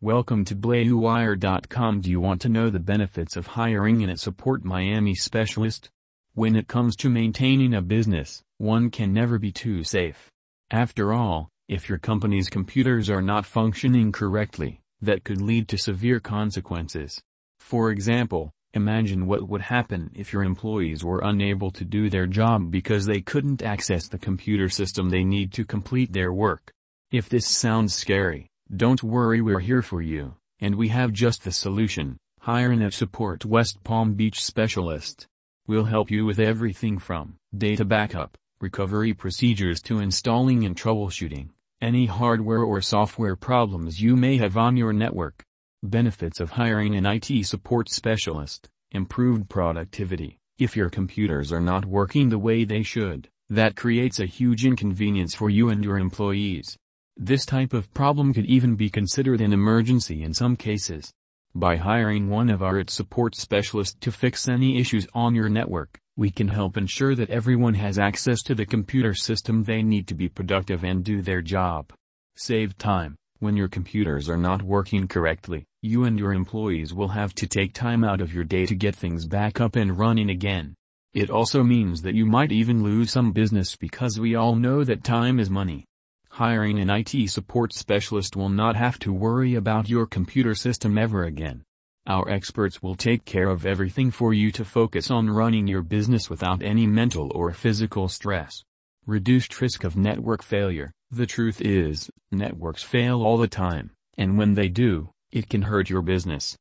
Welcome to Bleuwire.com. Do you want to know the benefits of hiring an IT Support Miami specialist? When it comes to maintaining a business, one can never be too safe. After all, if your company's computers are not functioning correctly, that could lead to severe consequences. For example, imagine what would happen if your employees were unable to do their job because they couldn't access the computer system they need to complete their work. If this sounds scary, don't worry we're here for you, and we have just the solution, hire an Support West Palm Beach specialist. We'll help you with everything from data backup, recovery procedures to installing and troubleshooting, any hardware or software problems you may have on your network. Benefits of hiring an IT support specialist, improved productivity. If your computers are not working the way they should, that creates a huge inconvenience for you and your employees. This type of problem could even be considered an emergency in some cases. By hiring one of our IT support specialists to fix any issues on your network, we can help ensure that everyone has access to the computer system they need to be productive and do their job. Save time. When your computers are not working correctly, you and your employees will have to take time out of your day to get things back up and running again. It also means that you might even lose some business because we all know that time is money. Hiring an IT support specialist will not have to worry about your computer system ever again. Our experts will take care of everything for you to focus on running your business without any mental or physical stress. Reduced risk of network failure. The truth is, networks fail all the time, and when they do, it can hurt your business.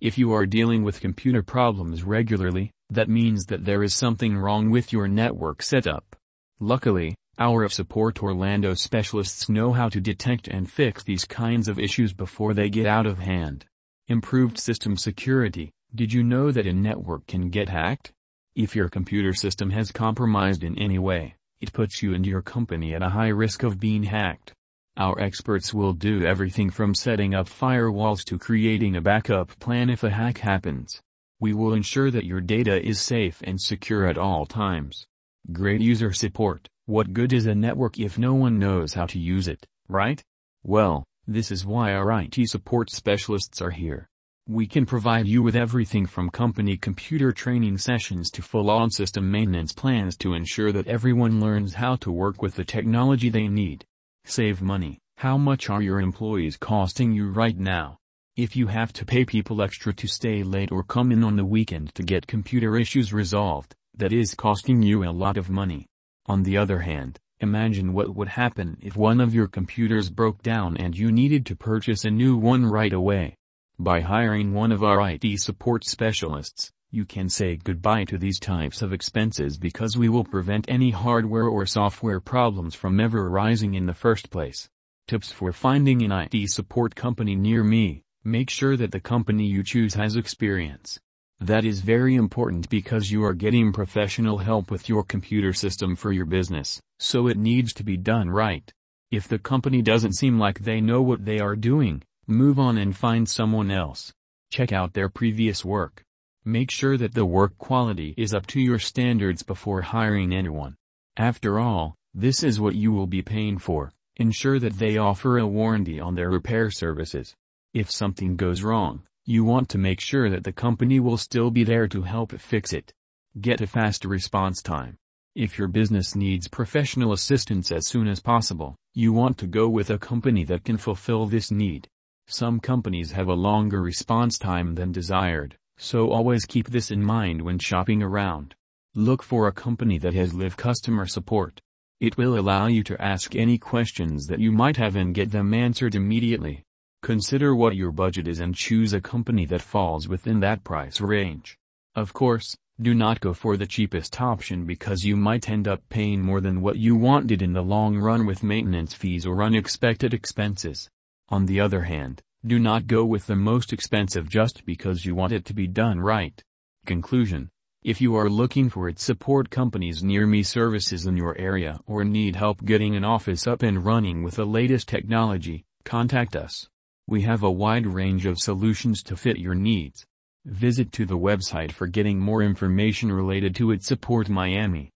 If you are dealing with computer problems regularly, that means that there is something wrong with your network setup. Luckily, our of Support Orlando specialists know how to detect and fix these kinds of issues before they get out of hand. Improved system security. Did you know that a network can get hacked? If your computer system has compromised in any way, it puts you and your company at a high risk of being hacked. Our experts will do everything from setting up firewalls to creating a backup plan if a hack happens. We will ensure that your data is safe and secure at all times. Great user support. What good is a network if no one knows how to use it, right? Well, this is why our IT support specialists are here. We can provide you with everything from company computer training sessions to full-on system maintenance plans to ensure that everyone learns how to work with the technology they need. Save money. How much are your employees costing you right now? If you have to pay people extra to stay late or come in on the weekend to get computer issues resolved, that is costing you a lot of money. On the other hand, imagine what would happen if one of your computers broke down and you needed to purchase a new one right away. By hiring one of our IT support specialists, you can say goodbye to these types of expenses because we will prevent any hardware or software problems from ever arising in the first place. Tips for finding an IT support company near me. Make sure that the company you choose has experience. That is very important because you are getting professional help with your computer system for your business, so it needs to be done right. If the company doesn't seem like they know what they are doing, move on and find someone else. Check out their previous work. Make sure that the work quality is up to your standards before hiring anyone. After all, this is what you will be paying for. Ensure that they offer a warranty on their repair services. If something goes wrong, you want to make sure that the company will still be there to help fix it. Get a fast response time. If your business needs professional assistance as soon as possible, you want to go with a company that can fulfill this need. Some companies have a longer response time than desired, so always keep this in mind when shopping around. Look for a company that has live customer support. It will allow you to ask any questions that you might have and get them answered immediately. Consider what your budget is and choose a company that falls within that price range. Of course, do not go for the cheapest option because you might end up paying more than what you wanted in the long run with maintenance fees or unexpected expenses. On the other hand, do not go with the most expensive just because you want it to be done right. Conclusion If you are looking for IT support companies near me services in your area or need help getting an office up and running with the latest technology, contact us. We have a wide range of solutions to fit your needs. Visit to the website for getting more information related to its Support Miami.